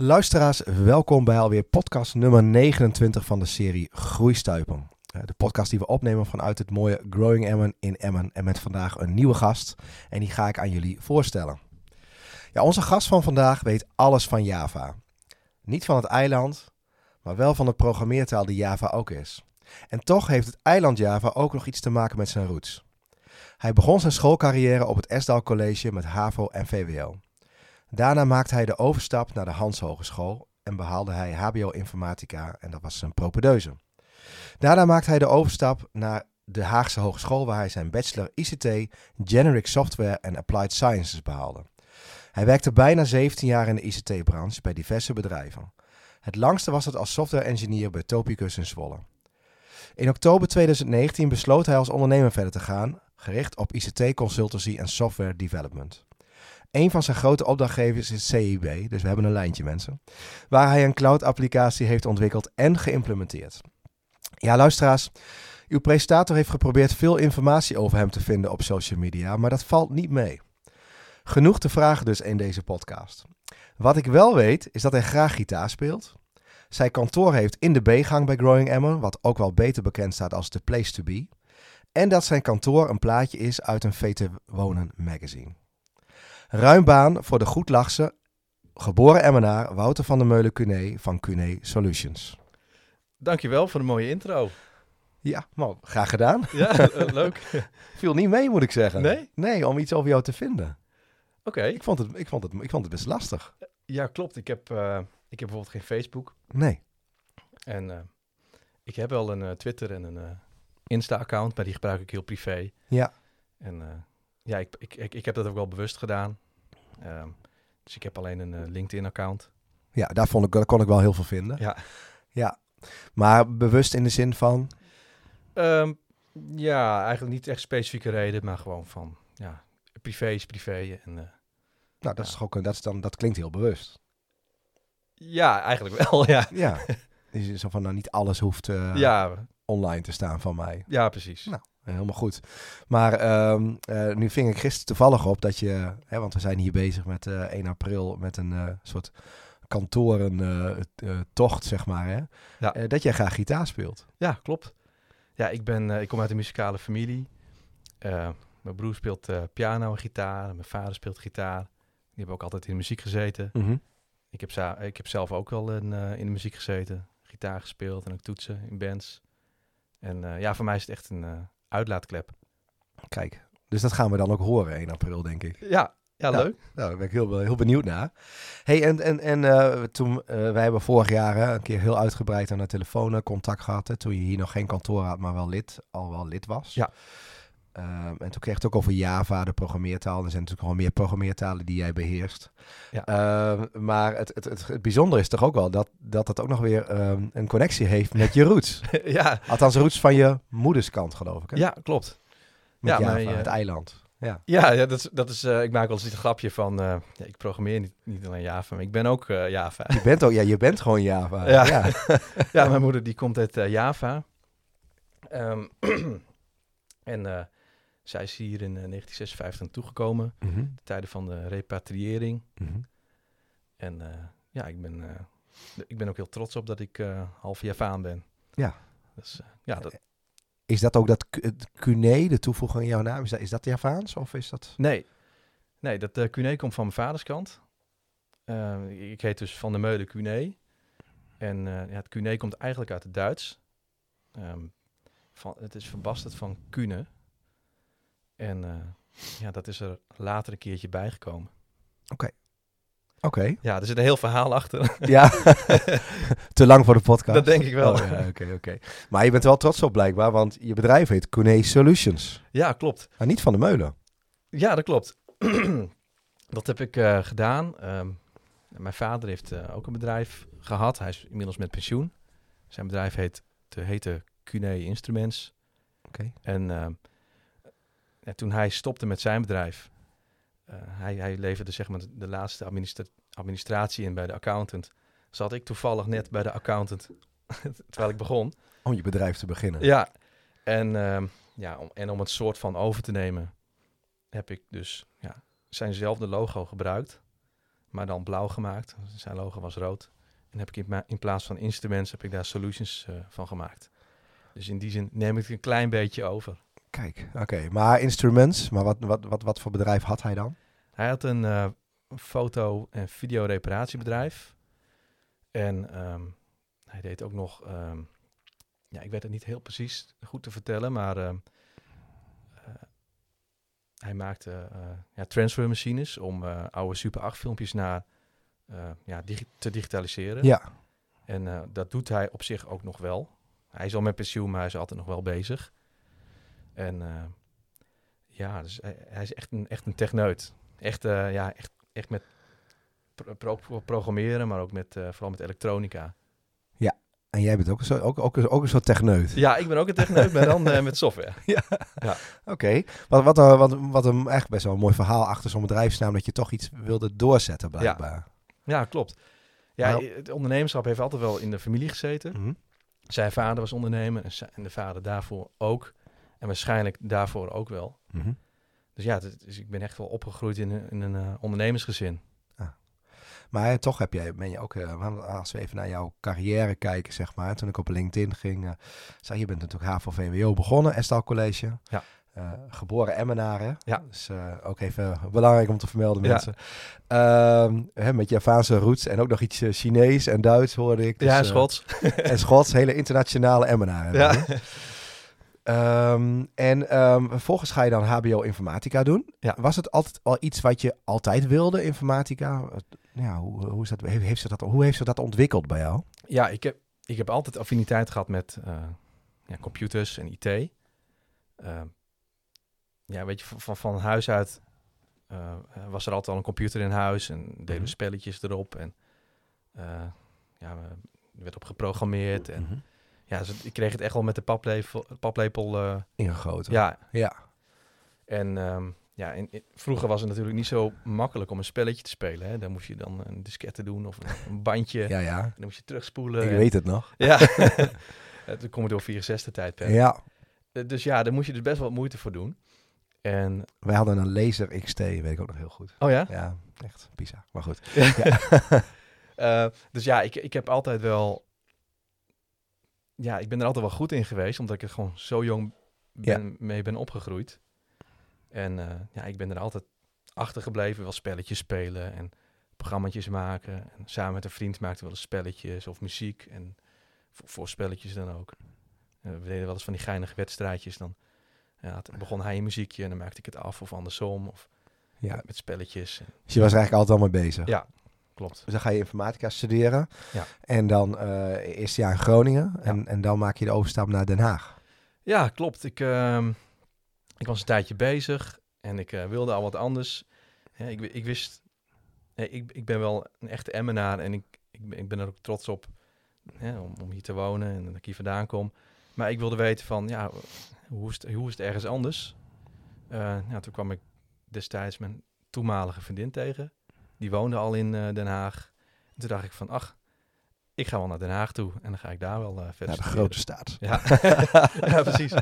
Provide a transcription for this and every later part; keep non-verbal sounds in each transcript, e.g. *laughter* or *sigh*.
Luisteraars, welkom bij alweer podcast nummer 29 van de serie Groeistuipen. Eh, De podcast die we opnemen vanuit het mooie Growing Emmen in Emmen. En met vandaag een nieuwe gast. En die ga ik aan jullie voorstellen. Ja, onze gast van vandaag weet alles van Java. Niet van het eiland, maar wel van de programmeertaal die Java ook is. En toch heeft het eiland Java ook nog iets te maken met zijn roots. Hij begon zijn schoolcarrière op het Esdal College met HAVO en VWO. Daarna maakte hij de overstap naar de Hans Hogeschool en behaalde hij HBO Informatica en dat was zijn propedeuse. Daarna maakte hij de overstap naar de Haagse Hogeschool waar hij zijn bachelor ICT, Generic Software en Applied Sciences behaalde. Hij werkte bijna 17 jaar in de ICT-branche bij diverse bedrijven. Het langste was het als software engineer bij Topicus in Zwolle. In oktober 2019 besloot hij als ondernemer verder te gaan, gericht op ICT consultancy en software development. Een van zijn grote opdrachtgevers is CIB, dus we hebben een lijntje mensen, waar hij een cloud-applicatie heeft ontwikkeld en geïmplementeerd. Ja, luisteraars, uw presentator heeft geprobeerd veel informatie over hem te vinden op social media, maar dat valt niet mee. Genoeg te vragen dus in deze podcast. Wat ik wel weet, is dat hij graag gitaar speelt. Zijn kantoor heeft in de B-gang bij Growing Emmen, wat ook wel beter bekend staat als The Place to Be. En dat zijn kantoor een plaatje is uit een VT Wonen magazine. Ruim baan voor de goedlachse, geboren Emmenaar Wouter van der Meulen Cuné van Cuné Solutions. Dankjewel voor de mooie intro. Ja, maar graag gedaan. Ja, *laughs* eh, leuk. Viel niet mee, moet ik zeggen. Nee? Nee, om iets over jou te vinden. Oké. Ik vond het, ik vond het, ik vond het best lastig. Ja, klopt. Ik heb, eh, ik heb bijvoorbeeld geen Facebook. Nee. En eh, ik heb wel een Twitter en een Insta-account, maar die gebruik ik heel privé. Ja. En ja, ik, ik, ik, ik heb dat ook wel bewust gedaan. Ehm, dus ik heb alleen een eh, LinkedIn-account. Ja, daar, vond ik, daar kon ik wel heel veel vinden. Ja. Ja. Maar bewust in de zin van... Ehm, ja, eigenlijk niet echt specifieke reden, maar gewoon van, ja, privé is privé. En, eh, Nou, dat, is toch ook, een- dat, is dan, dat klinkt heel bewust. ja, eigenlijk wel, ja. *laughs* Ja. Dus zo van, nou, niet alles hoeft eh, Ja, online te staan van mij. ja, precies. Nou. Helemaal goed. Maar ehm, eh, nu ving ik gisteren toevallig op dat je, hè, want we zijn hier bezig met eh 1 april met een eh, soort kantorentocht, zeg maar. Hè? Ja. Eh, dat jij graag gitaar speelt. Ja, klopt. Ja, ik, ben, eh, ik kom uit een muzikale familie. Eh, mijn broer speelt eh, piano en gitaar. Mijn vader speelt gitaar. Die hebben ook altijd in de muziek gezeten. Ik heb, ik heb zelf ook wel in, eh, in de muziek gezeten. Gitaar gespeeld en ook toetsen in bands. En eh, ja, voor mij is het echt een eh, uitlaatklep. Kijk, dus dat gaan we dan ook horen 1 april, denk ik. Ja, ja, leuk. Nou, daar ben ik heel, heel benieuwd naar. hey, en, en, en eh, toen, eh, wij hebben vorig jaar een keer heel uitgebreid aan de telefoon eh, contact gehad. Hè, toen je hier nog geen kantoor had, maar wel lid, al wel lid was. Ja. Ehm, en toen kreeg het ook over Java, de programmeertaal. Er zijn natuurlijk wel meer programmeertalen die jij beheerst. Ja. Ehm, maar het, het, het, het bijzondere is toch ook wel dat, dat het ook nog weer ehm, een connectie heeft met je roots. *laughs* ja, Althans, roots van je moederskant, geloof ik. Hè? ja, klopt. Met ja, Java, maar het eiland. Ja. Ja, ja dat is, dat is, eh, ik maak wel eens een grapje van... eh, ja, ik programmeer niet, niet alleen Java, maar ik ben ook eh, Java. Je bent ook, ja, je bent gewoon Java. Ja. ja. *laughs* ja, mijn moeder die komt uit eh, Java. *clears throat* En eh, zij is hier in eh, 1956 naartoe gekomen, Mhm, de tijden van de repatriëring. mhm. En eh, ja, ik ben, eh, ik ben ook heel trots op dat ik eh, half Javaan ben. Ja. Dus, eh, ja, dat, Is dat ook dat Cune, de toevoeging in jouw naam, is dat, is dat Javaans of is dat... nee, nee, dat uh, Cune komt van mijn vaderskant. Eh, ik heet dus Van der Meulen Cune. En eh, ja, het Cune komt eigenlijk uit het Duits. Ehm, van, het is verbasterd van Kune. En eh, ja, dat is er later een keertje bijgekomen. Oké. Ja, er zit een heel verhaal achter. *laughs* Ja, *laughs* te lang voor de podcast. Dat denk ik wel. Oh, ja, *laughs* Oké, oké. Maar je bent er wel trots op blijkbaar, want je bedrijf heet Cune Solutions. Ja, klopt. Maar niet van de Meulen. Ja, dat klopt. *clears throat* dat heb ik eh, gedaan. Ehm, mijn vader heeft eh, ook een bedrijf gehad. Hij is inmiddels met pensioen. Zijn bedrijf heet, te heette Cune Instruments. Oké. En ehm, ja, toen hij stopte met zijn bedrijf, eh, hij, hij leverde zeg maar de laatste administra- administratie in bij de accountant. Zat ik toevallig net bij de accountant *laughs* terwijl ik begon. Om je bedrijf te beginnen. Ja, en, ehm, ja, om, en om het soort van over te nemen, heb ik dus ja, zijnzelfde logo gebruikt. maar dan blauw gemaakt. Zijn logo was rood. En heb ik in, in plaats van instruments heb ik daar solutions van gemaakt. Dus in die zin neem ik het een klein beetje over. Kijk, oké. Maar instruments, maar wat, wat, wat, wat voor bedrijf had hij dan? Hij had een foto- en videoreparatiebedrijf. En ehm, hij deed ook nog, ehm, ja, ik weet het niet heel precies goed te vertellen, maar ehm, eh, hij maakte uh, ja, transfermachines om oude Super 8 filmpjes naar ja, te digitaliseren. Ja. En dat doet hij op zich ook nog wel. Hij is al met pensioen, maar hij is altijd nog wel bezig. En ja, dus hij, hij, is echt een, echt een techneut. Echt, ja, echt, echt met pro programmeren, maar ook met, vooral met elektronica. En jij bent ook, zo, ook, ook, ook een soort techneut. Ja, ik ben ook een techneut, maar dan uh, met software. *laughs* ja, ja. oké. Wat, wat, uh, wat, wat een echt best wel een mooi verhaal achter zo'n bedrijfsnaam... dat je toch iets wilde doorzetten, blijkbaar. Ja, ja klopt. Ja, nou. het ondernemerschap heeft altijd wel in de familie gezeten. Mm -hmm. Zijn vader was ondernemer en de vader daarvoor ook. En waarschijnlijk daarvoor ook wel. Mm -hmm. Dus ja, dus ik ben echt wel opgegroeid in, in een uh, ondernemersgezin. Maar toch heb jij, ben je ook, uh, als we even naar jouw carrière kijken, zeg maar. Toen ik op LinkedIn ging, uh, zei je bent natuurlijk HAVO-VWO begonnen, Estal College. Ja. Uh, geboren Emmenaren. Ja. Dus ook even belangrijk om te vermelden, mensen. Ehm, hè, met Javaanse roots en ook nog iets Chinees en Duits hoorde ik. Dus, ja, en Schots. en Schots, hele internationale Emmenaren. Ja. *laughs* Um, en um, vervolgens ga je dan HBO Informatica doen. Ja. Was het altijd al iets wat je altijd wilde, informatica? Ja, hoe, hoe, is dat, heeft zich dat, hoe heeft zich dat ontwikkeld bij jou? Ja, ik heb, ik heb altijd affiniteit gehad met uh, ja, computers en IT. Uh, ja, weet je, van, van huis uit uh, was er altijd al een computer in huis en deden we mm -hmm. spelletjes erop. En ja, er werd op geprogrammeerd. En, mm -hmm. Ja, dus ik kreeg het echt wel met de paplepel, paplepel uh, ingegoten. Ja. ja. En um, ja, vroeger was het natuurlijk niet zo makkelijk om een spelletje te spelen. Hè. Dan moest je dan een diskette doen of een, *laughs* bandje. ja, ja. Dan moest je terugspoelen. Ik en, weet het nog. *laughs* *laughs* Ja. Toen kom je door 64 tijdperk. Ja. Dus ja, daar moest je dus best wel moeite voor doen. En... Wij hadden een Laser XT, weet ik ook nog heel goed. Oh ja? Ja, echt bizar. Maar goed. ja. uh, dus ja, ik, ik heb altijd wel ja, ik ben er altijd wel goed in geweest, omdat ik er gewoon zo jong ben, ja. mee ben opgegroeid. En uh, ja, ik ben er altijd achter gebleven, wel spelletjes spelen en programma's maken. En samen met een vriend maakten we wel eens spelletjes of muziek en voor, voor spelletjes dan ook. En we deden wel eens van die geinige wedstrijdjes. Dan ja, begon hij een muziekje en dan maakte ik het af of andersom. Of ja. met spelletjes. Dus je was eigenlijk altijd al mee bezig? Ja, klopt. Dus dan ga je informatica studeren. Ja. En dan uh, eerste jaar in Groningen. En, Ja. en dan maak je de overstap naar Den Haag. Ja, klopt. Ik, ehm, ik was een tijdje bezig en ik eh, wilde al wat anders. Ja, ik, ik wist, eh, ik, ik ben wel een echte Emmenaar en ik, ik, ben- ik ben er ook trots op hè, om, om hier te wonen en dat ik hier vandaan kom. Maar ik wilde weten van, ja, hoe is het, hoe is het ergens anders? Eh, nou, toen kwam ik destijds mijn toenmalige vriendin tegen. Die woonde al in eh, Den Haag. En toen dacht ik van, ach, ik ga wel naar Den Haag toe en dan ga ik daar wel eh, verder Naar de grote staat. Ja. *laughs* ja, precies.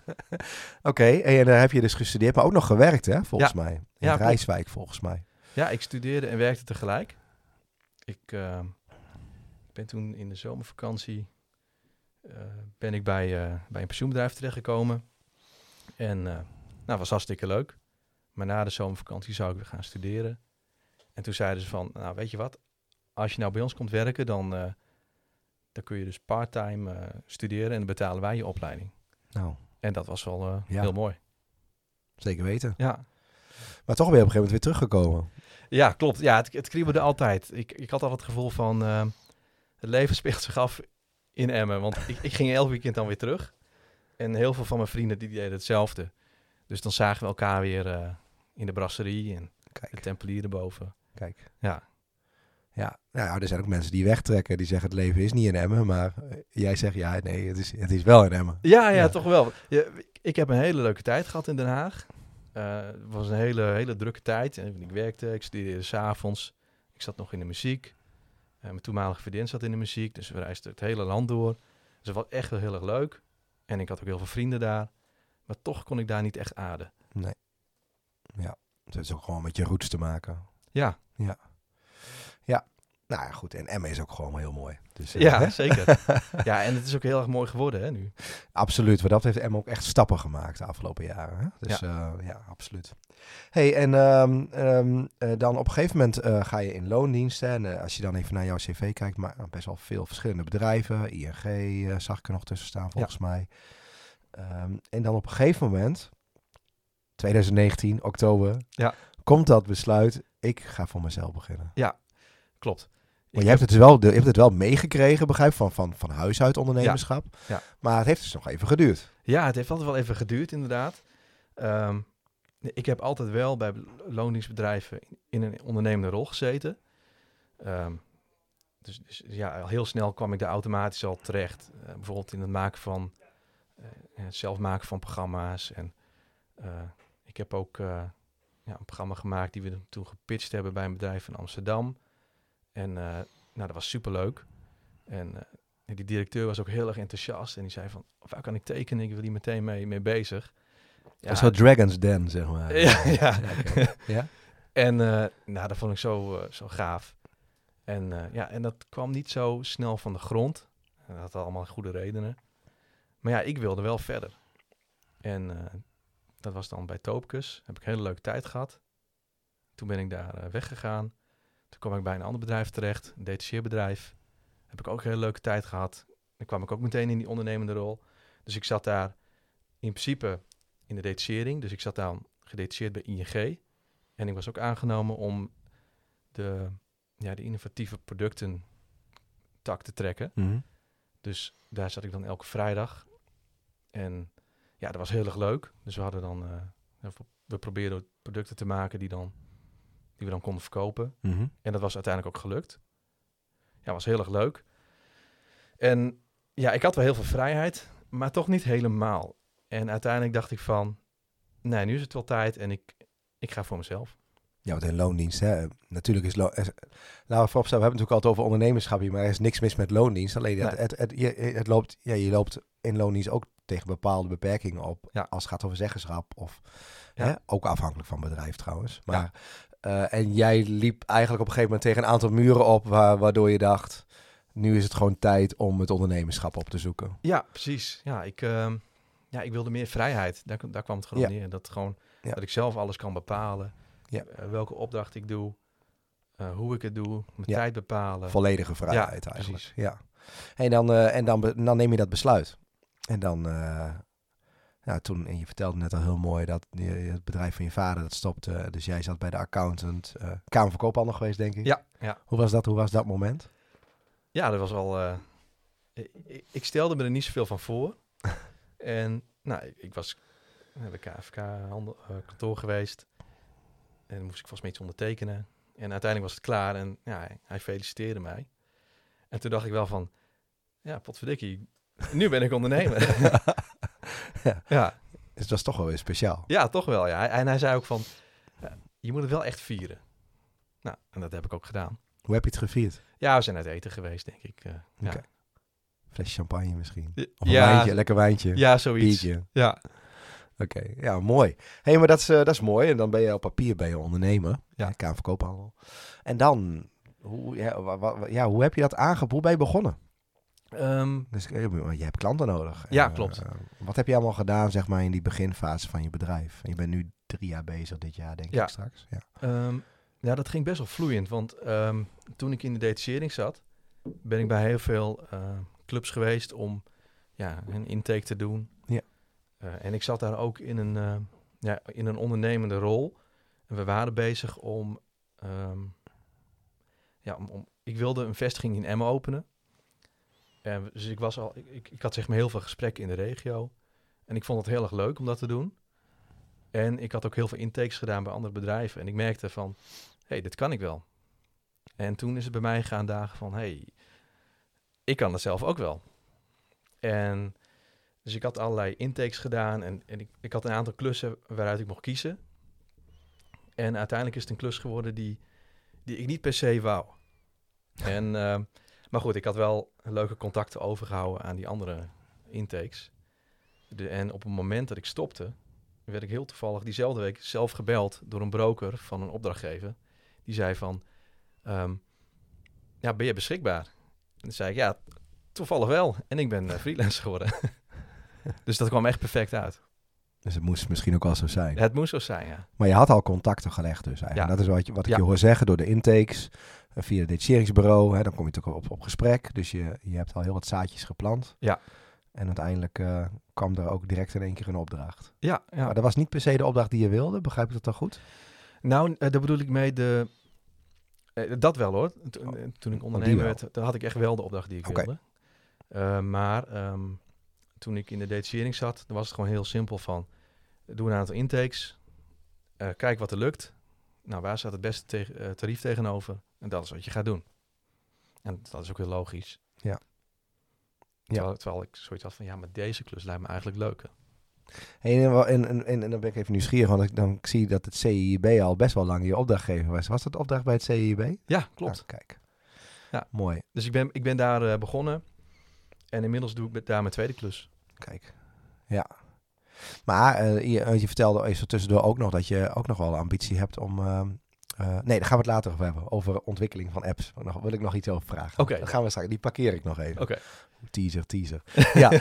*laughs* Oké, en daar heb je dus gestudeerd, maar ook nog gewerkt, hè, volgens mij. In Ja. Rijswijk, volgens mij. Ja, ik studeerde en werkte tegelijk. Ik eh, ben toen in de zomervakantie eh, ben ik bij, eh, bij een pensioenbedrijf terechtgekomen. En eh nou, was hartstikke leuk. Maar na de zomervakantie zou ik weer gaan studeren. En toen zeiden ze van, nou weet je wat, als je nou bij ons komt werken, dan, eh, dan kun je dus parttime eh, studeren en dan betalen wij je opleiding. Nou, En dat was wel eh, Ja. heel mooi. zeker weten. Ja. Maar toch ben je op een gegeven moment weer teruggekomen. Ja, klopt. Ja, het, het kriebelde altijd. Ik, ik had al het gevoel van... eh, het leven *laughs* speelt zich af in Emmen. Want ik, ik ging elk weekend dan weer terug. En heel veel van mijn vrienden die deden hetzelfde. Dus dan zagen we elkaar weer in de brasserie en de tempelier erboven. Kijk. Ja. Ja, nou er zijn ook mensen die wegtrekken. Die zeggen het leven is niet in Emmen. Maar eh, jij zegt ja, nee, het is, het is wel in Emmen. Ja, ja, Ja. toch wel. Ik heb een hele leuke tijd gehad in Den Haag. Eh, het was een hele, hele drukke tijd. En Ik werkte, ik studeerde s'avonds. Ik zat nog in de muziek. Eh, mijn toenmalige vriendin zat in de muziek. Dus we reisden het hele land door. Dus het was echt wel heel erg leuk. En ik had ook heel veel vrienden daar. Maar toch kon ik daar niet echt aarden. Nee. Ja, het heeft ook gewoon met je roots te maken. Ja. Ja. Ja, nou ja, goed. En Emmen is ook gewoon heel mooi. Dus, uh, ja, zeker. *laughs* ja, en het is ook heel erg mooi geworden hè, nu. Absoluut. Wat dat heeft Emmen ook echt stappen gemaakt de afgelopen jaren. Hè? Dus ja. Uh, ja, absoluut. hey, en um, um, uh, dan op een gegeven moment ga je in loondiensten. En als je dan even naar jouw cv kijkt, maar best wel veel verschillende bedrijven. ING zag ik er nog tussen staan, volgens ja. mij. Um, en dan op een gegeven moment, 2019, oktober, ja. komt dat besluit, ik ga voor mezelf beginnen. Ja, klopt. Maar je hebt, het dus wel, je hebt het wel meegekregen, begrijp van, van, van huis uit ondernemerschap. Ja. ja. Maar het heeft dus nog even geduurd. Ja, het heeft altijd wel even geduurd, inderdaad. Um, ik heb altijd wel bij loondienstbedrijven in een ondernemende rol gezeten. Um, dus, dus, ja, al heel snel kwam ik daar automatisch al terecht. Uh, bijvoorbeeld in het maken van, uh, het zelf maken van programma's. En uh, ik heb ook ja, een programma gemaakt die we toen gepitcht hebben bij een bedrijf in Amsterdam. En uh, nou, dat was superleuk. En uh, die directeur was ook heel erg enthousiast. En die zei van, waar kan ik tekenen? Ik wil hier meteen mee, mee bezig. Ja, zo Dragon's Den, zeg maar. *laughs* ja, ja. En uh, nou, dat vond ik zo, zo gaaf. En, ja, en dat kwam niet zo snel van de grond. En dat had allemaal goede redenen. Maar ja, ik wilde wel verder. En dat was dan bij Toopkus. Heb ik een hele leuke tijd gehad. Toen ben ik daar weggegaan. Toen kwam ik bij een ander bedrijf terecht, een detacheerbedrijf. Heb ik ook een hele leuke tijd gehad. Dan kwam ik ook meteen in die ondernemende rol. Dus ik zat daar in principe in de detachering. Dus ik zat daar gedetacheerd bij ING. En ik was ook aangenomen om de, ja, de innovatieve producten tak te trekken. Mm -hmm. Dus daar zat ik dan elke vrijdag. En ja, dat was heel erg leuk. Dus we hadden dan, uh, we probeerden producten te maken die dan die we dan konden verkopen. Mm -hmm. En dat was uiteindelijk ook gelukt. Ja, was heel erg leuk. En ja, ik had wel heel veel vrijheid, maar toch niet helemaal. En uiteindelijk dacht ik van, nee, nu is het wel tijd en ik, ik ga voor mezelf. Ja, want in loondienst, hè, natuurlijk is... Lo laten we vooropstellen, we hebben het natuurlijk altijd over ondernemerschap hier, maar er is niks mis met loondienst. Alleen nee. het, het, het, je, het loopt, ja, je loopt in loondienst ook tegen bepaalde beperkingen op, ja. als het gaat over zeggenschap of ja. hè, ook afhankelijk van bedrijf trouwens. Maar. Uh, en jij liep eigenlijk op een gegeven moment tegen een aantal muren op, waar, waardoor je dacht, nu is het gewoon tijd om het ondernemerschap op te zoeken. Ja, precies. Ja, ik, uh, ja, ik wilde meer vrijheid. Daar, daar kwam het gewoon Ja. neer. Dat, gewoon, Ja. dat ik zelf alles kan bepalen. Ja. Eh, welke opdracht ik doe. eh, hoe ik het doe. Mijn tijd bepalen. Volledige vrijheid eigenlijk. precies. Ja. En, dan, eh, en dan, dan neem je dat besluit. En dan, eh, ja, toen, en je vertelde net al heel mooi dat je, het bedrijf van je vader dat stopte. Dus jij zat bij de accountant, eh Kamer van Koophandel geweest, denk ik. Ja, ja. Hoe was dat? Hoe was dat moment? Ja, dat was al. eh, ik, ik stelde me er niet zoveel van voor. *laughs* en nou, ik, ik was de KFK handel, kantoor geweest. En dan moest ik volgens mij iets ondertekenen. En uiteindelijk was het klaar en ja, hij feliciteerde mij. En toen dacht ik wel van, ja, potverdikkie, nu ben ik ondernemer. *laughs* Ja. ja, Dus het was toch wel weer speciaal. ja, toch wel. Ja. En hij zei ook van, je moet het wel echt vieren. Nou, en dat heb ik ook gedaan. Hoe heb je het gevierd? Ja, we zijn uit eten geweest, denk ik. eh, ja. Flesje champagne misschien. Ja, Of een ja, wijntje, lekker wijntje. ja, zoiets. Biertje. Ja, Oké, ja, mooi. hey, maar dat is, eh, dat is mooi. En dan ben je op papier ben je ondernemer. Ja. Ja. Kamer van Koophandel. En dan, hoe, ja, ja, hoe heb je dat aangepakt? Hoe ben je begonnen? Ehm, Dus eh, je hebt klanten nodig. Ja, En, klopt. eh, wat heb je allemaal gedaan, zeg maar, in die beginfase van je bedrijf? En je bent nu drie jaar bezig dit jaar, denk Ja. ik straks. Ja. Ehm, ja, dat ging best wel vloeiend. Want ehm, toen ik in de detachering zat, ben ik bij heel veel eh, clubs geweest om ja, een intake te doen. Ja. Eh, en ik zat daar ook in een, eh, ja, in een ondernemende rol. En we waren bezig om, ja, om, om... Ik wilde een vestiging in Emmen openen. En dus ik, was al, ik- ik, had zeg maar heel veel gesprekken in de regio. En ik vond het heel erg leuk om dat te doen. En ik had ook heel veel intakes gedaan bij andere bedrijven. En ik merkte van, hé, hey, dit kan ik wel. En toen is het bij mij gaan dagen van, hé, hey, ik kan dat zelf ook wel. En dus ik had allerlei intakes gedaan en, en ik, ik had een aantal klussen waaruit ik mocht kiezen. En uiteindelijk is het een klus geworden die, die ik niet per se wou. *laughs* En, ehm, maar goed, ik had wel leuke contacten overgehouden aan die andere intakes. De, en op het moment dat ik stopte, werd ik heel toevallig diezelfde week zelf gebeld door een broker van een opdrachtgever. Die zei van, ehm, ja, ben je beschikbaar? En toen zei ik, ja, toevallig wel. En ik ben uh, freelancer *laughs* geworden. dus dat kwam echt perfect uit. Dus het moest misschien ook wel zo zijn. het moest zo zijn, ja. Maar je had al contacten gelegd dus eigenlijk. Ja. Dat is wat, je, wat ik je hoor zeggen door de intakes, via het detacheringsbureau. Hè, dan kom je natuurlijk op, op gesprek. Dus je, je hebt al heel wat zaadjes geplant. Ja. En uiteindelijk uh, kwam er ook direct in één keer een opdracht. Ja, ja. Maar dat was niet per se de opdracht die je wilde. Begrijp ik dat dan goed? Nou, daar bedoel ik mee de... dat wel hoor. Toen, oh. toen ik ondernemer werd, dan had ik echt wel de opdracht die ik okay. wilde. Uh, maar um, toen ik in de detachering zat, dan was het gewoon heel simpel van... Doe een aantal intakes. Uh, kijk wat er lukt. Nou, waar staat het beste te uh, tarief tegenover? En dat is wat je gaat doen. En dat is ook heel logisch. Ja. Terwijl, ja. terwijl ik zoiets had van, ja, maar deze klus lijkt me eigenlijk leuker. En, en, en, en, dan ben ik even nieuwsgierig, want ik, dan zie dat het CIB al best wel lang je opdrachtgever was. Was dat opdracht bij het CIB? Ja, klopt. Ah, kijk. Ja. Mooi. Dus ik ben, ik ben daar uh, begonnen en inmiddels doe ik daar mijn tweede klus. Kijk, ja. Maar uh, je, je, vertelde even tussendoor ook nog dat je ook nog wel ambitie hebt om... Uh, nee, daar gaan we het later over hebben. Over ontwikkeling van apps. Daar wil ik nog iets over vragen. Oké. Okay. gaan we straks. Die parkeer ik nog even. Oké. Teaser, teaser. *laughs* ja.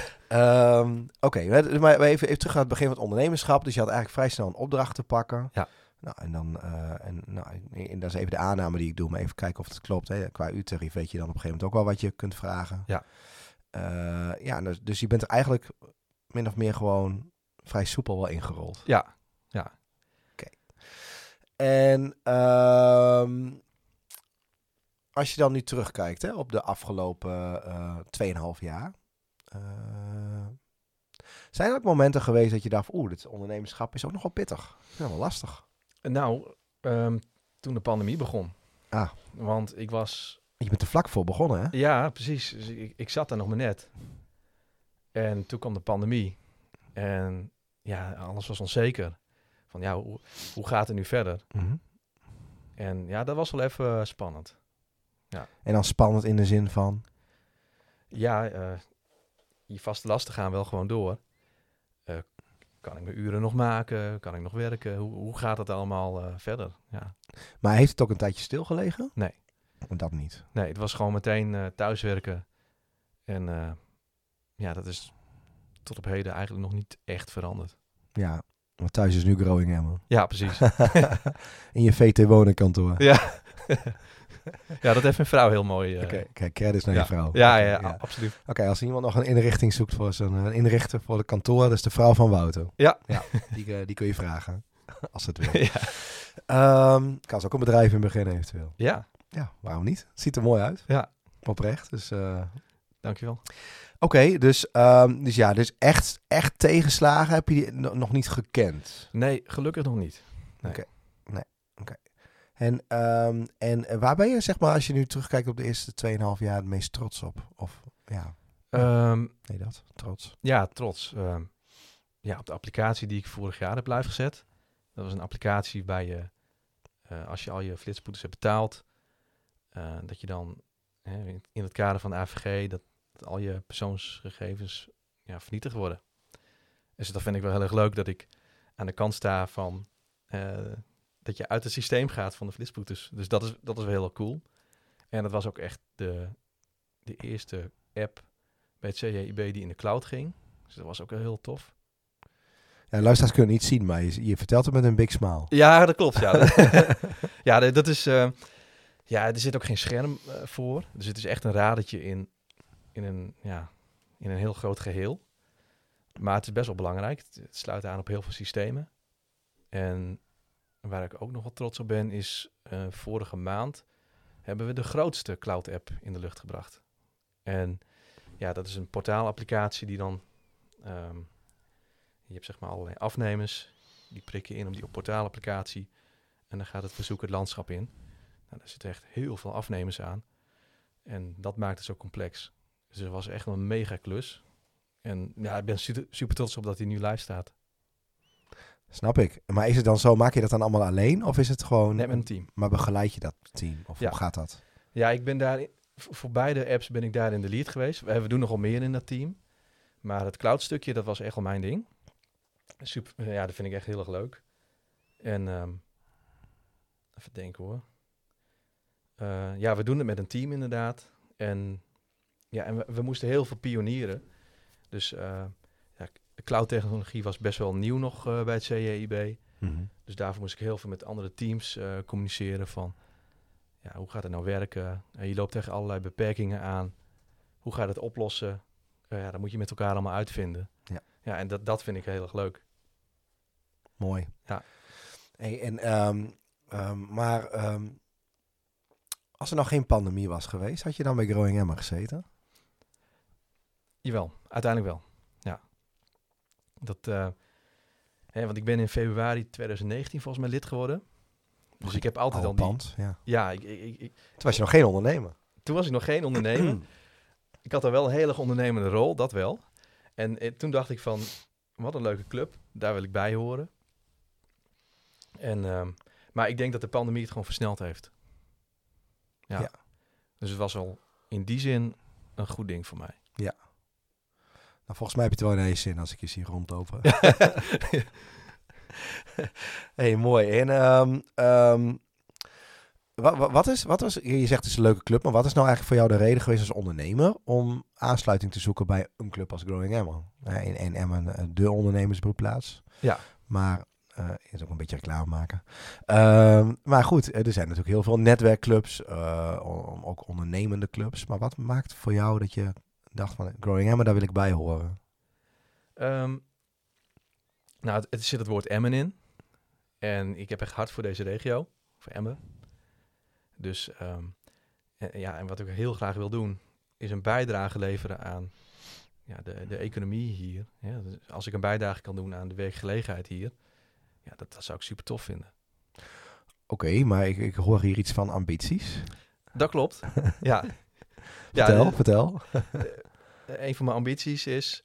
Um, Oké, okay. maar even, even terug naar het begin van het ondernemerschap. Dus je had eigenlijk vrij snel een opdracht te pakken. Ja. Nou, en dan, uh, en, nou, en dat is even de aanname die ik doe, maar even kijken of het klopt. Hè. Qua U-tarief weet je dan op een gegeven moment ook wel wat je kunt vragen. Ja. Uh, ja, dus, dus je bent er eigenlijk min of meer gewoon vrij soepel wel ingerold. Ja. En um, als je dan nu terugkijkt hè, op de afgelopen uh, 2,5 jaar. Uh, zijn er ook momenten geweest dat je dacht, oeh, dit ondernemerschap is ook nog wel pittig. Ja, wel lastig. Nou, um, toen de pandemie begon. Ah. Want ik was... Je bent er vlak voor begonnen, hè? Ja, precies. Dus ik, ik zat er nog maar net. En toen kwam de pandemie. En ja, alles was onzeker. Van ja, hoe, hoe gaat het nu verder? Mm -hmm. En ja, dat was wel even spannend. Ja. En dan spannend in de zin van? Ja, uh, je vaste lasten gaan wel gewoon door. Uh, kan ik mijn uren nog maken? Kan ik nog werken? Hoe, hoe gaat het allemaal uh, verder? Ja. Maar heeft het ook een tijdje stilgelegen? Nee. Dat niet? Nee, het was gewoon meteen thuiswerken. En ja, dat is tot op heden eigenlijk nog niet echt veranderd. Ja, want thuis is nu Growing Emmen. Ja, precies. *laughs* in je VT wonenkantoor. Ja. *laughs* ja, dat heeft mijn vrouw heel mooi. Uh... Oké, okay, kijk, credits naar ja. je vrouw. Ja, ja, ja, absoluut. Oké, okay, als iemand nog een inrichting zoekt voor zijn een inrichter voor de kantoor, dat is de vrouw van Wouter. Ja. ja die, uh, die kun je vragen, *laughs* als het wil. ja. Um, kan ze ook een bedrijf in beginnen eventueel. Ja. Ja, waarom niet? Het ziet er mooi uit. Ja. Oprecht, dus... Uh... Dankjewel. Oké, okay, dus, um, dus ja, dus echt, echt tegenslagen heb je die nog niet gekend? Nee, gelukkig nog niet. Nee. Oké, okay. nee, oké. Okay. En, um, en waar ben je, zeg maar, als je nu terugkijkt op de eerste 2,5 jaar het meest trots op? Of ja, um, nee dat, trots. Ja, trots. ja, op de applicatie die ik vorig jaar heb live gezet. Dat was een applicatie bij je, uh, als je al je flitsboetes hebt betaald, uh, dat je dan uh, in het kader van de AVG, dat dat al je persoonsgegevens ja, vernietigd worden. Dus dat vind ik wel heel erg leuk dat ik aan de kant sta van uh, dat je uit het systeem gaat van de flitsboetes. Dus dat is, dat is wel heel cool. En dat was ook echt de, de eerste app bij het CJIB die in de cloud ging. Dus dat was ook heel tof. Ja, luisteraars kunnen niet zien, maar je, je, vertelt het met een big smile. Ja, dat klopt. Ja, *laughs* ja dat is... Uh, ja, er zit ook geen scherm uh, voor. Dus het is echt een radertje in in een, ja, in een heel groot geheel. Maar het is best wel belangrijk. Het sluit aan op heel veel systemen. En waar ik ook nog wel trots op ben, is uh, vorige maand hebben we de grootste cloud-app in de lucht gebracht. En ja, dat is een portaalapplicatie die dan... Um, je hebt zeg maar allerlei afnemers, die prikken in op die portaalapplicatie. En dan gaat het verzoek het landschap in. Nou, daar zitten echt heel veel afnemers aan. En dat maakt het zo complex. Dus het was echt een mega klus. En ja, ik ben super, trots op dat hij nu live staat. Snap ik. Maar is het dan zo, maak je dat dan allemaal alleen? Of is het gewoon... Net met een team. Maar begeleid je dat team? Of ja. hoe gaat dat? Ja, ik ben daar... Voor beide apps ben ik daar in de lead geweest. We, doen nogal meer in dat team. Maar het cloud stukje, dat was echt wel mijn ding. Super, ja, dat vind ik echt heel erg leuk. En um, even denken hoor. Uh, ja, we doen het met een team inderdaad. En, ja, en we, we moesten heel veel pionieren. Dus uh, ja, de cloud-technologie was best wel nieuw nog uh, bij het CEIB. Mm Dus daarvoor moest ik heel veel met andere teams communiceren van... Ja, hoe gaat het nou werken? je loopt tegen allerlei beperkingen aan. Hoe ga je het oplossen? ja, dat moet je met elkaar allemaal uitvinden. Ja, ja en dat, dat vind ik heel erg leuk. Mooi. Ja. Hey, en, um, um, maar um, als er nog geen pandemie was geweest, had je dan bij Growing Emma gezeten? Jawel, uiteindelijk wel. Ja. Dat, uh, hè, want ik ben in februari 2019 volgens mij lid geworden. Dus ik heb altijd al, al die... ja. Ja, ik, ik, ik, Toen was je nog geen ondernemer. Toen was ik nog geen *clears throat* ondernemer. ik had er wel een hele ondernemende rol, dat wel. En eh, toen dacht ik van, wat een leuke club, daar wil ik bij horen. En, uh, maar ik denk dat de pandemie het gewoon versneld heeft. Ja. ja. Dus het was al in die zin een goed ding voor mij. Ja. Nou, volgens mij heb je het wel in één zin als ik je zie rondlopen. *laughs* hey, mooi. En um, um, wat, wat, is, wat was, je zegt het is een leuke club, maar wat is nou eigenlijk voor jou de reden geweest als ondernemer om aansluiting te zoeken bij een club als Growing Emmen? In, in Emmen eh, de ondernemersbroedplaats. Ja. Maar uh, is ook een beetje reclame maken. Uh, maar goed, er zijn natuurlijk heel veel netwerkclubs, uh, ook ondernemende clubs. Maar wat maakt voor jou dat je dacht van Growing Emmen, daar wil ik bij horen? Um, nou, het, het, zit het woord Emmen in. En ik heb echt hard voor deze regio, voor Emmen. Dus um, en, ja, en wat ik heel graag wil doen, is een bijdrage leveren aan ja, de, de economie hier. Ja, dus als ik een bijdrage kan doen aan de werkgelegenheid hier, ja, dat, dat zou ik super tof vinden. Oké, maar ik, ik hoor hier iets van ambities. Dat klopt, ja. *laughs* vertel, vertel. *laughs* een van mijn ambities is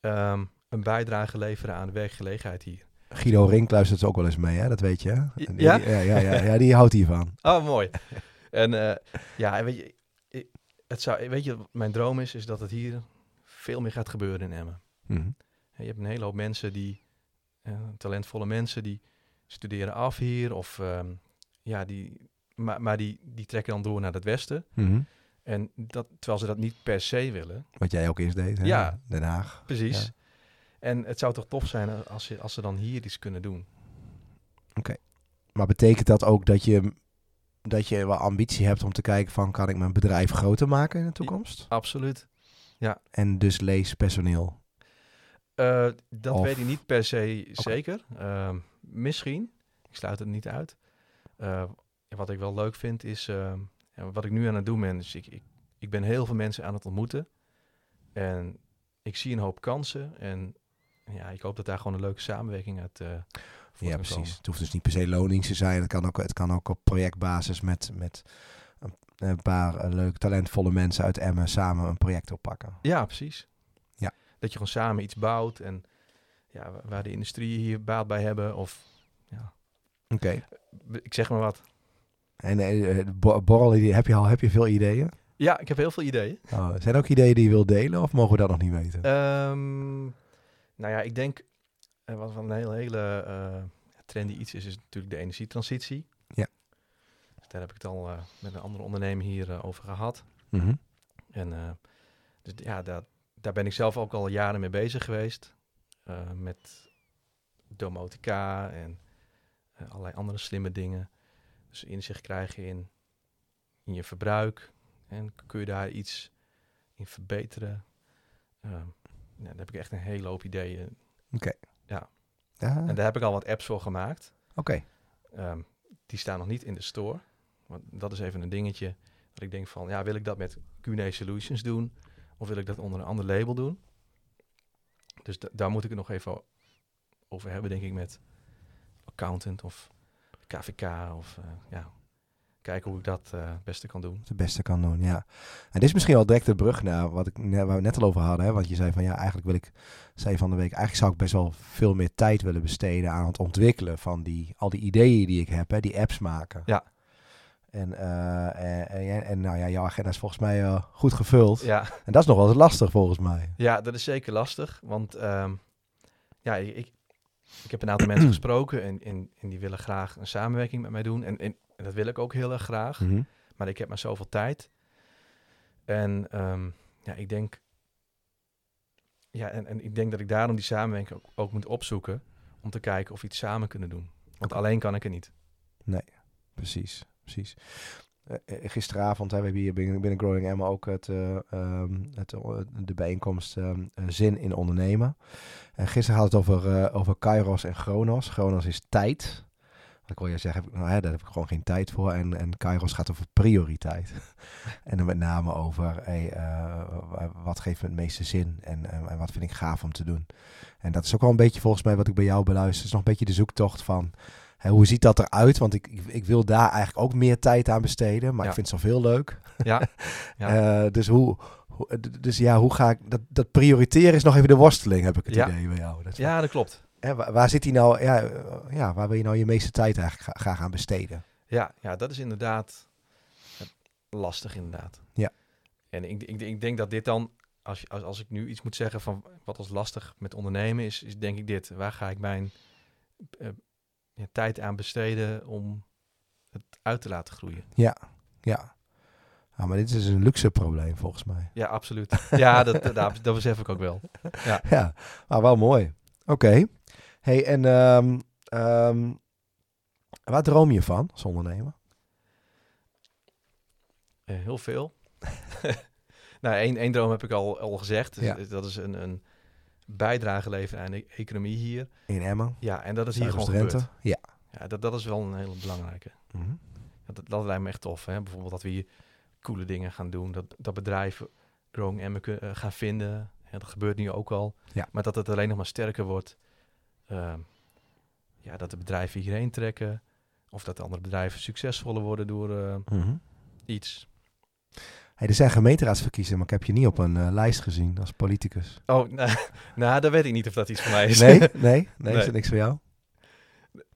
um, een bijdrage leveren aan de werkgelegenheid hier. Guido Rink luistert ook wel eens mee, hè? dat weet je. Die, ja? ja? Ja, ja, ja, die houdt hiervan. *laughs* Oh, mooi. En uh, ja, weet je, het zou, weet je, mijn droom is, is dat het hier veel meer gaat gebeuren in Emmen. Mm -hmm. Je hebt een hele hoop mensen die talentvolle mensen die studeren af hier of um, ja, die, maar, maar die, die trekken dan door naar het westen. Mm -hmm. En dat, terwijl ze dat niet per se willen. Wat jij ook eerst deed, hè? Ja. Den Haag. Precies. Ja. En het zou toch tof zijn als, je, als ze dan hier iets kunnen doen. Oké. Okay. Maar betekent dat ook dat je, dat je wel ambitie hebt om te kijken van... kan ik mijn bedrijf groter maken in de toekomst? Ja, absoluut. Ja. En dus lees personeel. Uh, dat of... weet ik niet per se okay. zeker. Uh, misschien. Ik sluit het niet uit. Uh, wat ik wel leuk vind is, uh, wat ik nu aan het doen ben, is ik, ik, ik ben heel veel mensen aan het ontmoeten. En ik zie een hoop kansen. En ja, ik hoop dat daar gewoon een leuke samenwerking uit uh, Ja, precies. Komen. Het hoeft dus niet per se loning te zijn. Het kan ook, het kan ook op projectbasis met, met een, een paar uh, leuk talentvolle mensen uit Emmen samen een project oppakken. Ja, precies. Ja. Dat je gewoon samen iets bouwt en ja, waar de industrie hier baat bij hebben of ja. Oké. Okay. Ik zeg maar wat. En uh, borrel, heb je al heb je veel ideeën? Ja, ik heb heel veel ideeën. Oh, zijn er ook ideeën die je wilt delen of mogen we dat nog niet weten? Um, nou ja, ik denk uh, wat van een hele, hele uh, trendy iets is, is natuurlijk de energietransitie. Ja. Dus daar heb ik het al uh, met een andere ondernemer hier over gehad. Mm -hmm. En dus ja, daar, daar ben ik zelf ook al jaren mee bezig geweest. met domotica en allerlei andere slimme dingen. Dus inzicht krijgen in, in je verbruik. En kun je daar iets in verbeteren. Ehm, ja, daar heb ik echt een hele hoop ideeën. Oké. Okay. Ja. ja. En daar heb ik al wat apps voor gemaakt. Oké. Okay. Um, die staan nog niet in de store. Want dat is even een dingetje dat ik denk van, ja, wil ik dat met Q&A Solutions doen? Of wil ik dat onder een ander label doen? Dus daar moet ik het nog even over hebben, denk ik, met accountant of KVK of uh, ja, kijken hoe ik dat uh, het beste kan doen. Het beste kan doen, ja. En dit is misschien wel direct de brug naar wat ik waar we net al over hadden. Hè? Want je zei van ja, eigenlijk wil ik, zei van de week, eigenlijk zou ik best wel veel meer tijd willen besteden aan het ontwikkelen van die, al die ideeën die ik heb, hè? die apps maken. Ja. En, uh, en, en, en, nou ja, jouw agenda is volgens mij uh, goed gevuld. Ja. En dat is nog wel eens lastig volgens mij. Ja, dat is zeker lastig. Want um, ja, ik, ik heb een aantal mensen *clears throat* gesproken en, en, en, die willen graag een samenwerking met mij doen. En, en, en dat wil ik ook heel erg graag. Mm -hmm. maar ik heb maar zoveel tijd. En ehm, ja, ik denk, ja, en, en ik denk dat ik daarom die samenwerking ook, ook moet opzoeken om te kijken of we iets samen kunnen doen. Want alleen kan ik er niet. Nee, precies, precies. Uh, gisteravond hè, we hebben hier binnen, Growing Emma ook het, uh, um, het, de bijeenkomst um, Zin in Ondernemen. En gisteren had het over, over Kairos en Chronos. Chronos is tijd. Ik wil je zeggen, nou, daar heb ik gewoon geen tijd voor. En, en Kairos gaat over prioriteit. *laughs* en dan met name over wat geeft me het meeste zin en, en, wat vind ik gaaf om te doen. En dat is ook wel een beetje volgens mij wat ik bij jou beluister. Het is nog een beetje de zoektocht van hè, hoe ziet dat eruit? Want ik, ik, ik, wil daar eigenlijk ook meer tijd aan besteden. Maar Ja. ik vind het zoveel leuk. Ja, *laughs* ja. Eh, dus hoe, hoe- dus ja, hoe ga ik dat, dat prioriteren is nog even de worsteling, heb ik het Ja. idee bij jou. Dat ja, dat klopt. Hè, waar, waar zit hij nou? Ja, eh, ja, waar wil je nou je meeste tijd eigenlijk gra- graag aan besteden? Ja, ja, dat is inderdaad eh, lastig inderdaad. Ja. En ik, ik, ik denk dat dit dan, als, als, als ik nu iets moet zeggen van wat als lastig met ondernemen is, is denk ik dit. Waar ga ik mijn ja, tijd aan besteden om het uit te laten groeien? Ja, ja. Ah, maar dit is een luxe probleem volgens mij. Ja, absoluut. Ja, *laughs* dat, dat, dat besef ik ook wel. Ja, *laughs* maar wel mooi. Oké. Hey, en ehm, waar droom je van als ondernemer? Eh, heel veel. *laughs* nou, één, één droom heb ik al, al gezegd. Dus Ja. Dat is een, een bijdrage leveren aan de economie hier. In Emmen? Ja, en dat is hier gewoon gebeurd. Ja. Ja, dat, dat is wel een hele belangrijke. Mhm. Ja, Dat, dat lijkt me echt tof. Hè? Bijvoorbeeld dat we hier coole dingen gaan doen. Dat, dat bedrijven Growing Emmen eh, gaan vinden. Ja, dat gebeurt nu ook al. Ja. Maar dat het alleen nog maar sterker wordt. Ehm, ja, dat de bedrijven hierheen trekken. Of dat andere bedrijven succesvoller worden door eh, Mhm. iets. Hey, er zijn gemeenteraadsverkiezingen, maar ik heb je niet op een eh, lijst gezien als politicus. Oh, *laughs* nou, nou, dan weet ik niet of dat iets voor mij is. Nee? Nee? *laughs* Nee, Nee. is niks voor jou?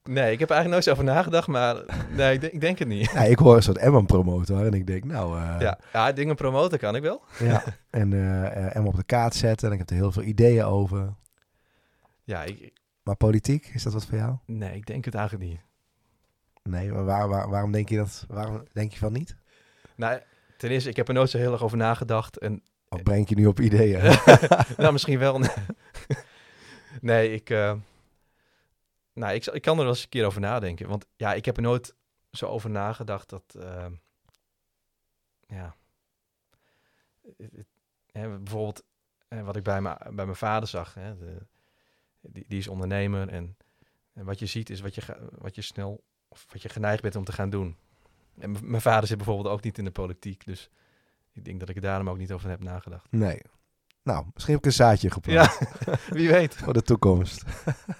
nee, ik heb er eigenlijk nooit zo over nagedacht. Maar nee, ik, denk- ik denk het niet. Ja, ik hoor een soort Emmen promotor en ik denk, nou... eh, Ja, ja, dingen promoten kan ik wel. ja. *laughs* En Emmen op de kaart zetten en ik heb er heel veel ideeën over. Ja, ik, ik- Maar politiek, is dat wat voor jou? nee, ik denk het eigenlijk niet. Nee, maar waar, waar- waarom denk je dat? Waarom denk je van niet? Nou, ten eerste, ik heb er nooit zo heel erg over nagedacht. En Of breng ik je nu op ideeën? *laughs* nou, misschien wel. *laughs* nee, ik, eh, nou, ik, kan er wel eens een keer over nadenken. Want ja, ik heb er nooit zo over nagedacht dat, eh, ja, het- het- hè, bijvoorbeeld wat ik bij, mijn bij mijn vader zag. Hè, de, die, die is ondernemer en, en wat je ziet is wat je, wat je snel, of wat je geneigd bent om te gaan doen. En mijn vader zit bijvoorbeeld ook niet in de politiek, dus ik denk dat ik daarom ook niet over heb nagedacht. Nee. Nou, misschien heb ik een zaadje geplant Ja, *laughs* wie weet. *laughs* voor de toekomst.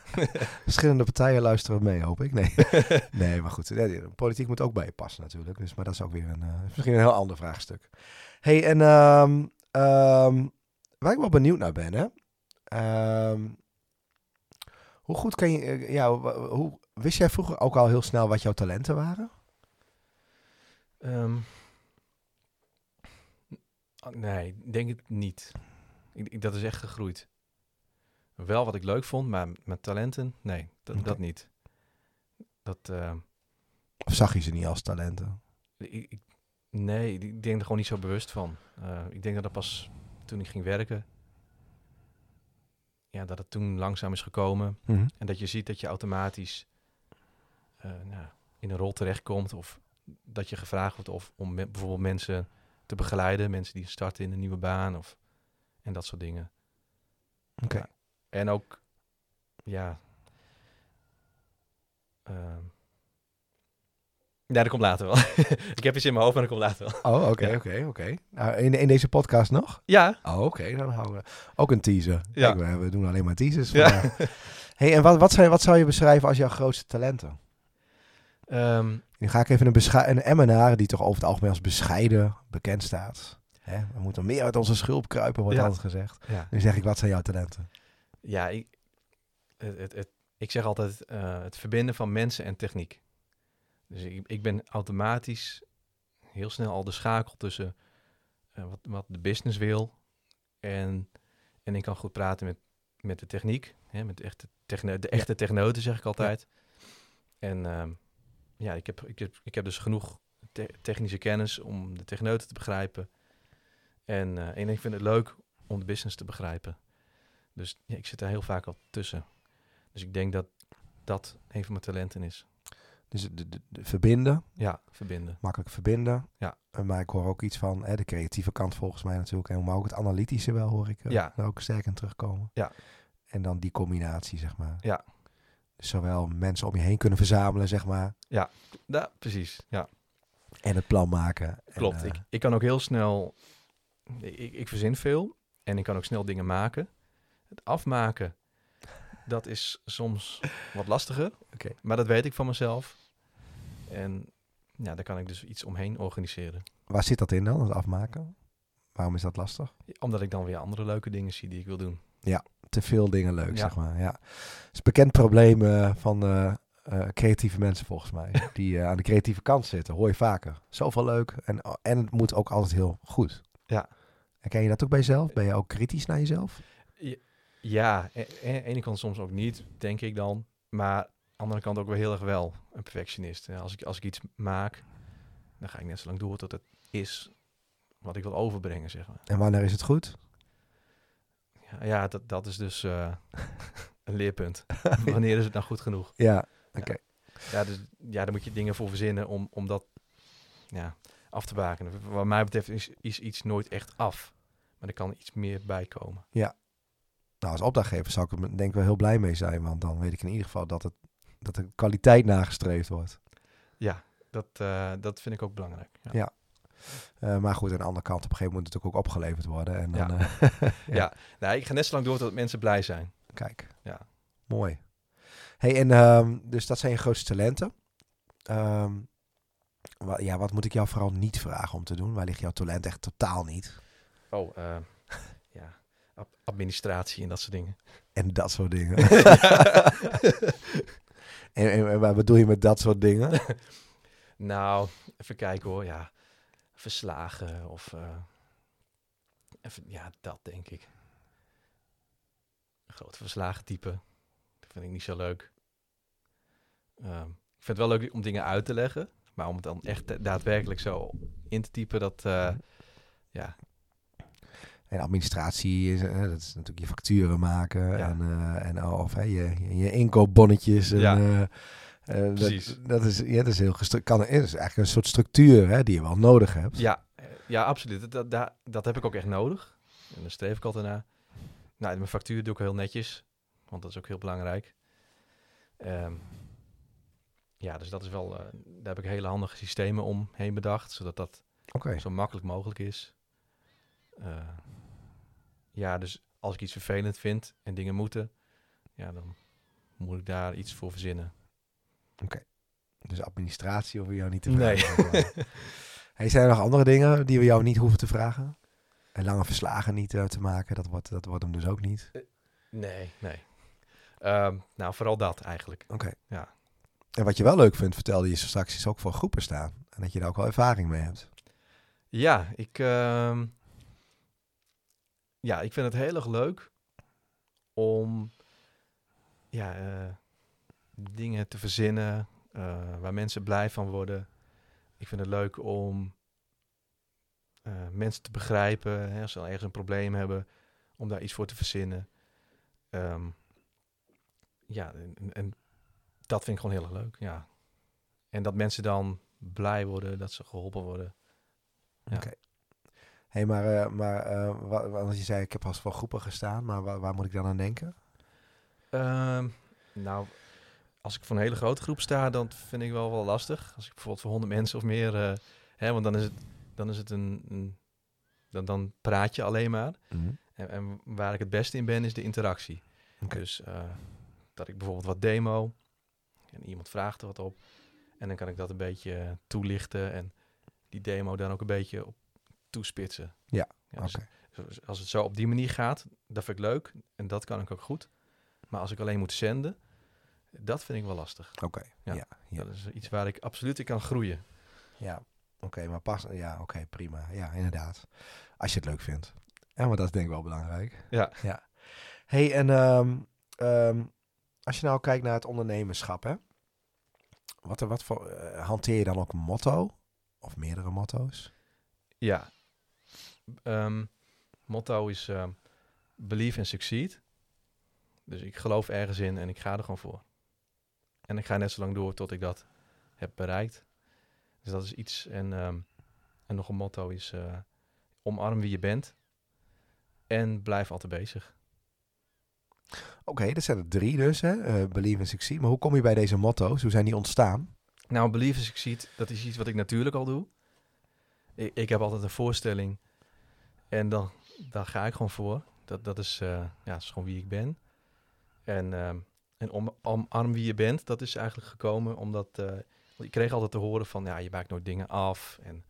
*laughs* Verschillende partijen luisteren mee, hoop ik. Nee, nee maar goed. Politiek moet ook bij je passen natuurlijk. Dus, maar dat is ook weer een, eh, misschien een heel ander vraagstuk. hey, en ehm, ehm, waar ik wel benieuwd naar ben, hè. Ehm, hoe goed kan je... eh, ja, hoe, wist jij vroeger ook al heel snel wat jouw talenten waren? Ehm, oh, nee, denk het niet. Ik, ik- dat is echt gegroeid. Wel wat ik leuk vond, maar met talenten, nee, dat, dat niet. Dat, ehm, Of zag je ze niet als talenten? ik, ik- nee, ik ik denk er gewoon niet zo bewust van. Eh, ik denk dat dat pas toen ik ging werken, ja, dat het toen langzaam is gekomen. Mhm. En dat je ziet dat je automatisch eh, nou, in een rol terechtkomt. Of dat je gevraagd wordt of, om me- bijvoorbeeld mensen te begeleiden. Mensen die starten in een nieuwe baan. Of, en dat soort dingen. Oké. Ja. En ook, ja... ehm, ja, dat komt later wel. *laughs* ik heb iets in mijn hoofd, maar dat komt later wel. Oh, oké, oké, oké. Nou, in, in deze podcast nog? Ja, Oh, oké. Dan houden we ook een teaser. Ja. Kijk, we, we doen alleen maar teasers. Ja. hey, en wat, wat, zijn, wat zou je beschrijven als jouw grootste talenten? Ehm, Nu ga ik even een, een Emmenaar die toch over het algemeen als bescheiden bekend staat. Hè? We moeten meer uit onze schulp kruipen, wordt Ja. altijd gezegd. ja. Nu zeg ik, wat zijn jouw talenten? Ja, ik, het, het, het- ik zeg altijd eh, het verbinden van mensen en techniek. Dus ik, ik ben automatisch heel snel al de schakel tussen eh, wat, wat de business wil en, en ik kan goed praten met, met de techniek, hè, met de echte, techne, de echte techneuten zeg ik altijd. En ehm, ja, ik heb, ik, heb, ik heb dus genoeg technische kennis om de techneuten te begrijpen. En, uh, en ik vind het leuk om de business te begrijpen. Dus ja, ik zit daar heel vaak al tussen. Dus ik denk dat dat een van mijn talenten is. Dus de, de, verbinden. Ja, verbinden. Makkelijk verbinden. Ja. maar ik hoor ook iets van hè, de creatieve kant volgens mij natuurlijk. En maar ook het analytische wel hoor ik uh, ja. ook sterk in terugkomen. Ja. En dan die combinatie, zeg maar. Ja. Zowel mensen om je heen kunnen verzamelen, zeg maar. Ja, ja precies. Ja. En het plan maken. Klopt. ik, ik kan ook heel snel... Ik, ik verzin veel. En ik kan ook snel dingen maken. Het afmaken, dat is soms wat lastiger. Oké. Maar dat weet ik van mezelf. En ja, daar kan ik dus iets omheen organiseren. Waar zit dat in dan, het afmaken? Waarom is dat lastig? Omdat ik dan weer andere leuke dingen zie die ik wil doen. Ja, te veel dingen leuk, zeg maar. Ja. Het is een bekend probleem uh, van uh, uh, creatieve mensen volgens mij. *laughs* die aan de creatieve kant zitten, hoor je vaker. Zoveel leuk en, en het moet ook altijd heel goed. Ja. En ken je dat ook bij jezelf? Ben je ook kritisch naar jezelf? Ja, aan de ene kant soms ook niet, denk ik dan. Maar aan de andere kant ook wel heel erg wel een perfectionist. Als ik, als ik iets maak, dan ga ik net zo lang door tot het is wat ik wil overbrengen, zeg maar. En wanneer is het goed? Ja, dat, dat is dus uh, *laughs* een leerpunt. *laughs* wanneer is het nou goed genoeg? Ja, oké. Ja. dus, ja, daar moet je dingen voor verzinnen om, om dat ja, af te bakenen. Wat mij betreft is, is iets nooit echt af. Maar er kan iets meer bij komen. Ja, nou, als opdrachtgever zou ik er denk ik wel heel blij mee zijn. Want dan weet ik in ieder geval dat, het, dat de kwaliteit nagestreefd wordt. Ja, dat, uh, dat vind ik ook belangrijk. Ja. ja. Uh, maar goed, aan de andere kant, op een gegeven moment moet het ook opgeleverd worden. En dan, ja. Uh, *laughs* ja. ja. Nou, ik ga net zo lang door tot mensen blij zijn. Kijk. Ja. Mooi. Hey, en um, dus dat zijn je grootste talenten. Um, wa ja, wat moet ik jou vooral niet vragen om te doen? Waar ligt jouw talent echt totaal niet? Oh, uh, *laughs* ja administratie en dat soort dingen. En dat soort dingen. *laughs* en, en, wat bedoel je met dat soort dingen? nou, even kijken hoor. Ja, verslagen of... Uh, even, ja, dat denk ik. Een grote verslagen type. Dat vind ik niet zo leuk. Um, ik vind het wel leuk om dingen uit te leggen. Maar om het dan echt daadwerkelijk zo in te typen, dat... Uh, ja, en administratie is, uh, dat is natuurlijk je facturen maken en, en of je, je inkoopbonnetjes. En, ja. Uh, Precies. Dat, dat, is, ja, dat is heel kan, is eigenlijk een soort structuur hè, die je wel nodig hebt. Ja, ja absoluut. Dat, dat, dat heb ik ook echt nodig. En daar streef ik altijd naar. Nou, mijn factuur doe ik heel netjes, want dat is ook heel belangrijk. Um, ja, dus dat is wel, daar heb ik hele handige systemen omheen bedacht, zodat dat okay. zo makkelijk mogelijk is. Uh, ja, dus als ik iets vervelend vind en dingen moeten, ja, dan moet ik daar iets voor verzinnen. Oké. Dus administratie hoeven we jou niet te vragen. Nee. *laughs* hey, zijn er nog andere dingen die we jou niet hoeven te vragen? En lange verslagen niet uh, te maken, dat wordt, dat wordt hem dus ook niet. Uh, nee, nee. Um, nou, vooral dat eigenlijk. Oké. Ja. En wat je wel leuk vindt, vertelde je straks, is ook voor groepen staan. En dat je daar ook wel ervaring mee hebt. Ja, ik, uh, ja, ik vind het heel erg leuk om ja, uh, dingen te verzinnen uh, waar mensen blij van worden. Ik vind het leuk om uh, mensen te begrijpen hè, als ze ergens een probleem hebben, om daar iets voor te verzinnen. Um, ja, en, en, dat vind ik gewoon heel erg leuk. Ja. En dat mensen dan blij worden, dat ze geholpen worden. Ja. Oké hey, maar, uh, maar wat, je zei, ik heb als voor groepen gestaan, maar waar, waar, moet ik dan aan denken? Um, nou, als ik voor een hele grote groep sta, dan vind ik wel wel lastig. Als ik bijvoorbeeld voor honderd mensen of meer, uh, hè, want dan is het, dan is het een, een dan, dan praat je alleen maar. Mm -hmm. en, en, waar ik het beste in ben, is de interactie. Okay. Dus dat ik bijvoorbeeld wat demo en iemand vraagt er wat op. En dan kan ik dat een beetje toelichten en die demo dan ook een beetje op toespitsen. Ja, ja dus, Als het zo op die manier gaat, dat vind ik leuk. En dat kan ik ook goed. Maar als ik alleen moet zenden, dat vind ik wel lastig. Oké, ja, ja, Dat is iets waar ik absoluut in kan groeien. Ja, oké, maar pas... Ja, oké, prima. Ja, inderdaad. Als je het leuk vindt. Ja, maar dat is denk ik wel belangrijk. Ja. ja. hey, en um, um, als je nou kijkt naar het ondernemerschap, hè? Wat, wat voor... Uh, hanteer je dan ook een motto? Of meerdere motto's? Ja. Ehm, motto is ehm, believe and succeed. Dus ik geloof ergens in en ik ga er gewoon voor. En ik ga net zo lang door tot ik dat heb bereikt. Dus dat is iets. En, ehm, en nog een motto is uh, omarm wie je bent. En blijf altijd bezig. Oké, okay, dat zijn er drie dus, hè? Uh, believe and succeed. Maar hoe kom je bij deze motto's? Hoe zijn die ontstaan? Nou, believe and succeed, dat is iets wat ik natuurlijk al doe. Ik, ik heb altijd een voorstelling en dan, daar ga ik gewoon voor. Dat, dat, is, uh, ja, dat is gewoon wie ik ben. En, uh, en om, omarm wie je bent, dat is eigenlijk gekomen omdat uh, ik kreeg altijd te horen van, ja, je maakt nooit dingen af. En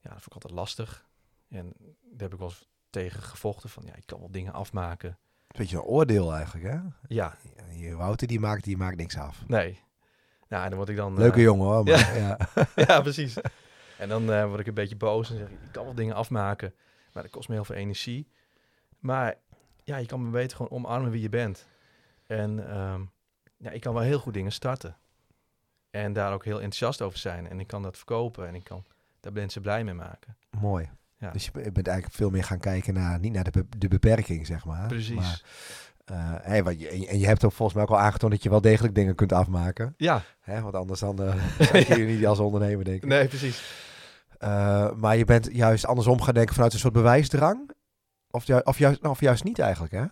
ja, dat vond ik altijd lastig. En daar heb ik wel eens tegen gevochten van, ja, ik kan wel dingen afmaken. Een beetje een oordeel eigenlijk, hè? Ja. Je Wouter, die maakt, die maakt niks af. Nee. Nou, en dan word ik dan... Leuke jongen hoor, maar, ja. Ja. *laughs* ja. precies. En dan uh, word ik een beetje boos en zeg ik, ik kan wel dingen afmaken. Maar dat kost me heel veel energie. Maar ja, je kan me beter gewoon omarmen wie je bent. En um, ja, ik kan wel heel goed dingen starten. En daar ook heel enthousiast over zijn. En ik kan dat verkopen en ik kan daar mensen blij mee maken. Mooi. Ja. Dus je bent eigenlijk veel meer gaan kijken naar, niet naar de, de beperking, zeg maar. Precies. Maar, uh, hey, wat je, en je hebt ook volgens mij ook al aangetoond dat je wel degelijk dingen kunt afmaken. Ja. Hè, want anders dan uh, zou je niet als ondernemer, denk ik. Nee, precies. Uh, maar je bent juist andersom gaan denken vanuit een soort bewijsdrang. Of, ju of, juist, of juist niet eigenlijk, hè?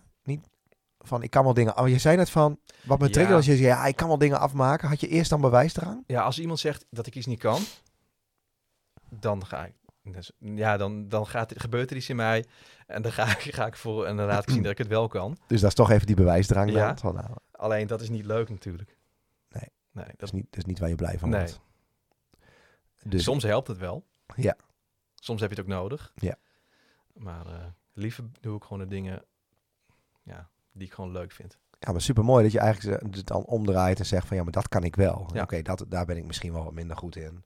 Van, ik kan wel dingen... Oh, je zei net van, wat me triggerde als je zei, ja, ik kan wel dingen afmaken. Had je eerst dan bewijsdrang? Ja, als iemand zegt dat ik iets niet kan, dan ga ik... Dus, ja, dan, dan gaat, gebeurt er iets in mij en dan ga ik, ga ik voor en dan laat ik zien dat ik het wel kan. *clears throat* Dus dat is toch even die bewijsdrang. Ja. Van, nou. Alleen dat is niet leuk natuurlijk. Nee, nee dat, is, niet, dat is niet waar je blij van nee. wordt. Dus, Soms helpt het wel. Ja. Soms heb je het ook nodig. Ja. Maar uh, liever doe ik gewoon de dingen ja, die ik gewoon leuk vind. Ja, maar super mooi dat je eigenlijk het dan omdraait en zegt van ja, maar dat kan ik wel. Ja. Oké, dat daar ben ik misschien wel wat minder goed in.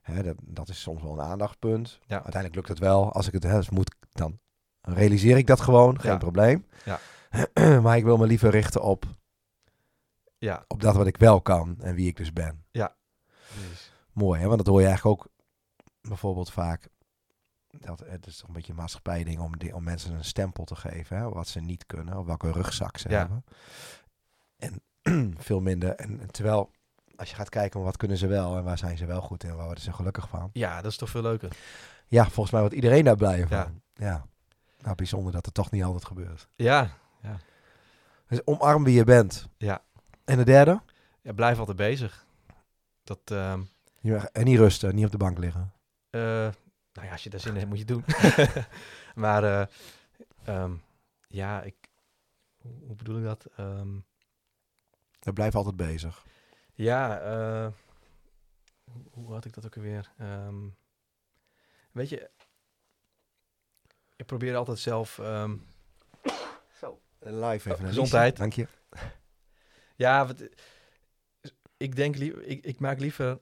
Hè, dat, dat is soms wel een aandachtspunt. Ja. Uiteindelijk lukt het wel. Als ik het hè, dus moet, dan realiseer ik dat gewoon. Geen Ja. probleem. Ja. *clears throat* maar ik wil me liever richten op, Ja, op dat wat ik wel kan en wie ik dus ben. precies. Mooi, hè? want dat hoor je eigenlijk ook bijvoorbeeld vaak. Dat, het is toch een beetje een maatschappij-ding om, die- om mensen een stempel te geven. Hè? Wat ze niet kunnen, of welke rugzak ze Ja. hebben. En *clears throat* veel minder. En, terwijl, als je gaat kijken wat kunnen ze wel en waar zijn ze wel goed in, waar worden ze gelukkig van. Ja, dat is toch veel leuker. Ja, volgens mij wordt iedereen daar blij van. Ja. Ja. Nou, bijzonder dat het toch niet altijd gebeurt. Ja, Dus omarm wie je bent. Ja. En de derde? ja blijf altijd bezig. Dat, Ja, En niet rusten, niet op de bank liggen. eh, nou ja, als je daar zin in hebt, moet je het doen. *laughs* *laughs* maar eh, ehm, ja, ik, hoe bedoel ik dat? Ehm, We blijven altijd bezig. Ja, eh, hoe, hoe had ik dat ook alweer? Ehm, weet je, ik probeer altijd zelf. ehm, Live even naar gezondheid. Dank je. ja, wat, ik denk liever, ik, ik maak liever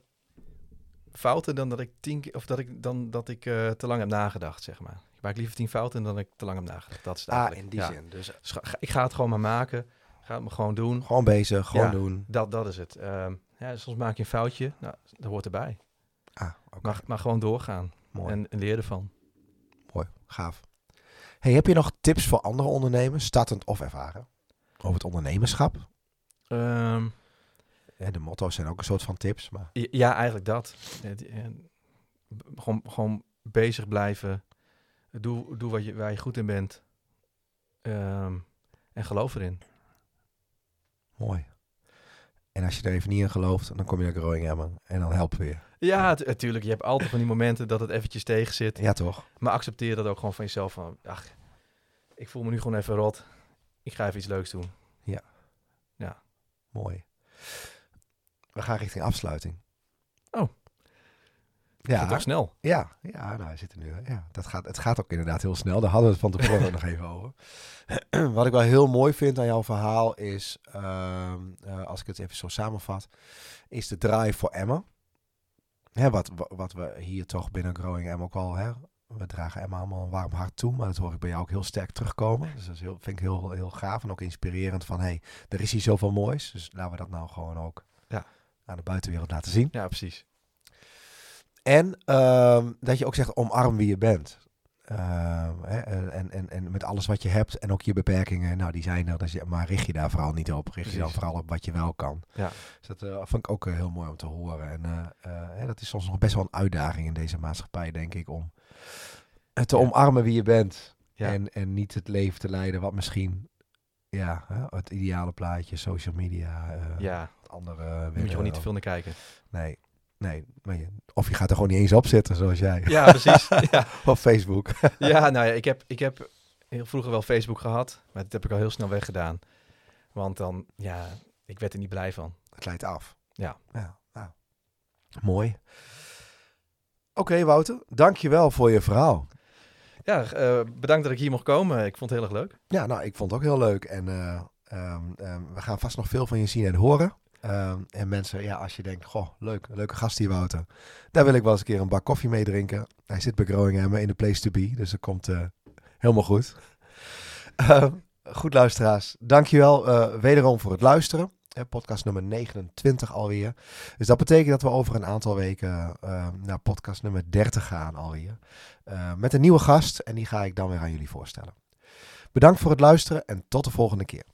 fouten dan dat ik tien keer, of dat ik dan dat ik eh, te lang heb nagedacht, zeg maar. Ik maak liever tien fouten dan dat ik te lang heb nagedacht. Dat is het Ah, in die Ja. zin. Dus Dus ga- ga- ik ga het gewoon maar maken. Ga het maar gewoon doen. gewoon bezig, gewoon Ja. doen. Dat, dat is het. Ehm, ja, soms maak je een foutje. Nou, dat hoort erbij. Ah. Maar, maar gewoon doorgaan. Mooi. En, en leer ervan. Mooi, gaaf. Hey, heb je nog tips voor andere ondernemers, startend of ervaren, over het ondernemerschap? Ehm, Ja, de motto's zijn ook een soort van tips, maar ja, ja, eigenlijk dat. Gewoon, gewoon bezig blijven. Doe, doe wat je, waar je goed in bent. Ehm, en geloof erin. mooi. En als je er even niet in gelooft, dan kom je naar Growing Emmen en dan helpen we je. Ja, natuurlijk. Je hebt altijd van die momenten dat het eventjes tegen zit. Ja, toch? Maar accepteer dat ook gewoon van jezelf. Van, ach, ik voel me nu gewoon even rot. Ik ga even iets leuks doen. Mooi. We gaan richting afsluiting. Oh. Ja, Gaat toch snel? Ja, ja nou, hij zit er nu. Ja, dat gaat, het gaat ook inderdaad heel snel. Daar hadden we het van tevoren *laughs* nog even over. *clears throat* Wat ik wel heel mooi vind aan jouw verhaal is, ehm, eh, als ik het even zo samenvat, is de drive voor Emma. Hè, wat, wa- wat we hier toch binnen Growing Emma ook al, hè, we dragen Emma allemaal een warm hart toe, maar dat hoor ik bij jou ook heel sterk terugkomen. Dus dat is heel, vind ik heel, heel gaaf en ook inspirerend van, hé, hey, er is hier zoveel moois. Dus laten we dat nou gewoon ook. Aan de buitenwereld laten zien. Ja, precies. En ehm, dat je ook zegt omarm wie je bent. Ehm, hè, en, en, en met alles wat je hebt en ook je beperkingen, nou die zijn er, dus maar richt je daar vooral niet op. Richt je dan vooral op wat je wel kan. Ja. Dus dat uh, vond ik ook uh, heel mooi om te horen. En uh, dat is soms nog best wel een uitdaging in deze maatschappij, denk ik, om te ja. omarmen wie je bent. Ja. En, en niet het leven te leiden wat misschien ja, het ideale plaatje, social media, ja. Andere. Daar moet je gewoon niet te veel naar kijken. Nee, Nee, maar je, of je gaat er gewoon niet eens op zitten, zoals jij. Ja, precies. *laughs* ja. Op Facebook. *laughs* ja, nou ja, ik heb, ik heb heel vroeger wel Facebook gehad, maar dat heb ik al heel snel weggedaan. Want dan, ja, ik werd er niet blij van. Het leidt af. Ja. ja nou. Mooi. Oké, okay, Wouter, dankjewel voor je verhaal. Ja, uh, bedankt dat ik hier mocht komen. Ik vond het heel erg leuk. Ja, nou, ik vond het ook heel leuk. En uh, um, um, we gaan vast nog veel van je zien en horen. Uh, en mensen, ja, als je denkt, goh, leuk, leuke gast hier Wouter. Daar wil ik wel eens een keer een bak koffie mee drinken. Hij zit bij Growingham in de place to be, dus dat komt uh, helemaal goed. Uh, goed luisteraars, dankjewel uh, wederom voor het luisteren. podcast nummer 29 alweer. Dus dat betekent dat we over een aantal weken naar podcast nummer 30 gaan alweer. met een nieuwe gast en die ga ik dan weer aan jullie voorstellen. Bedankt voor het luisteren en tot de volgende keer.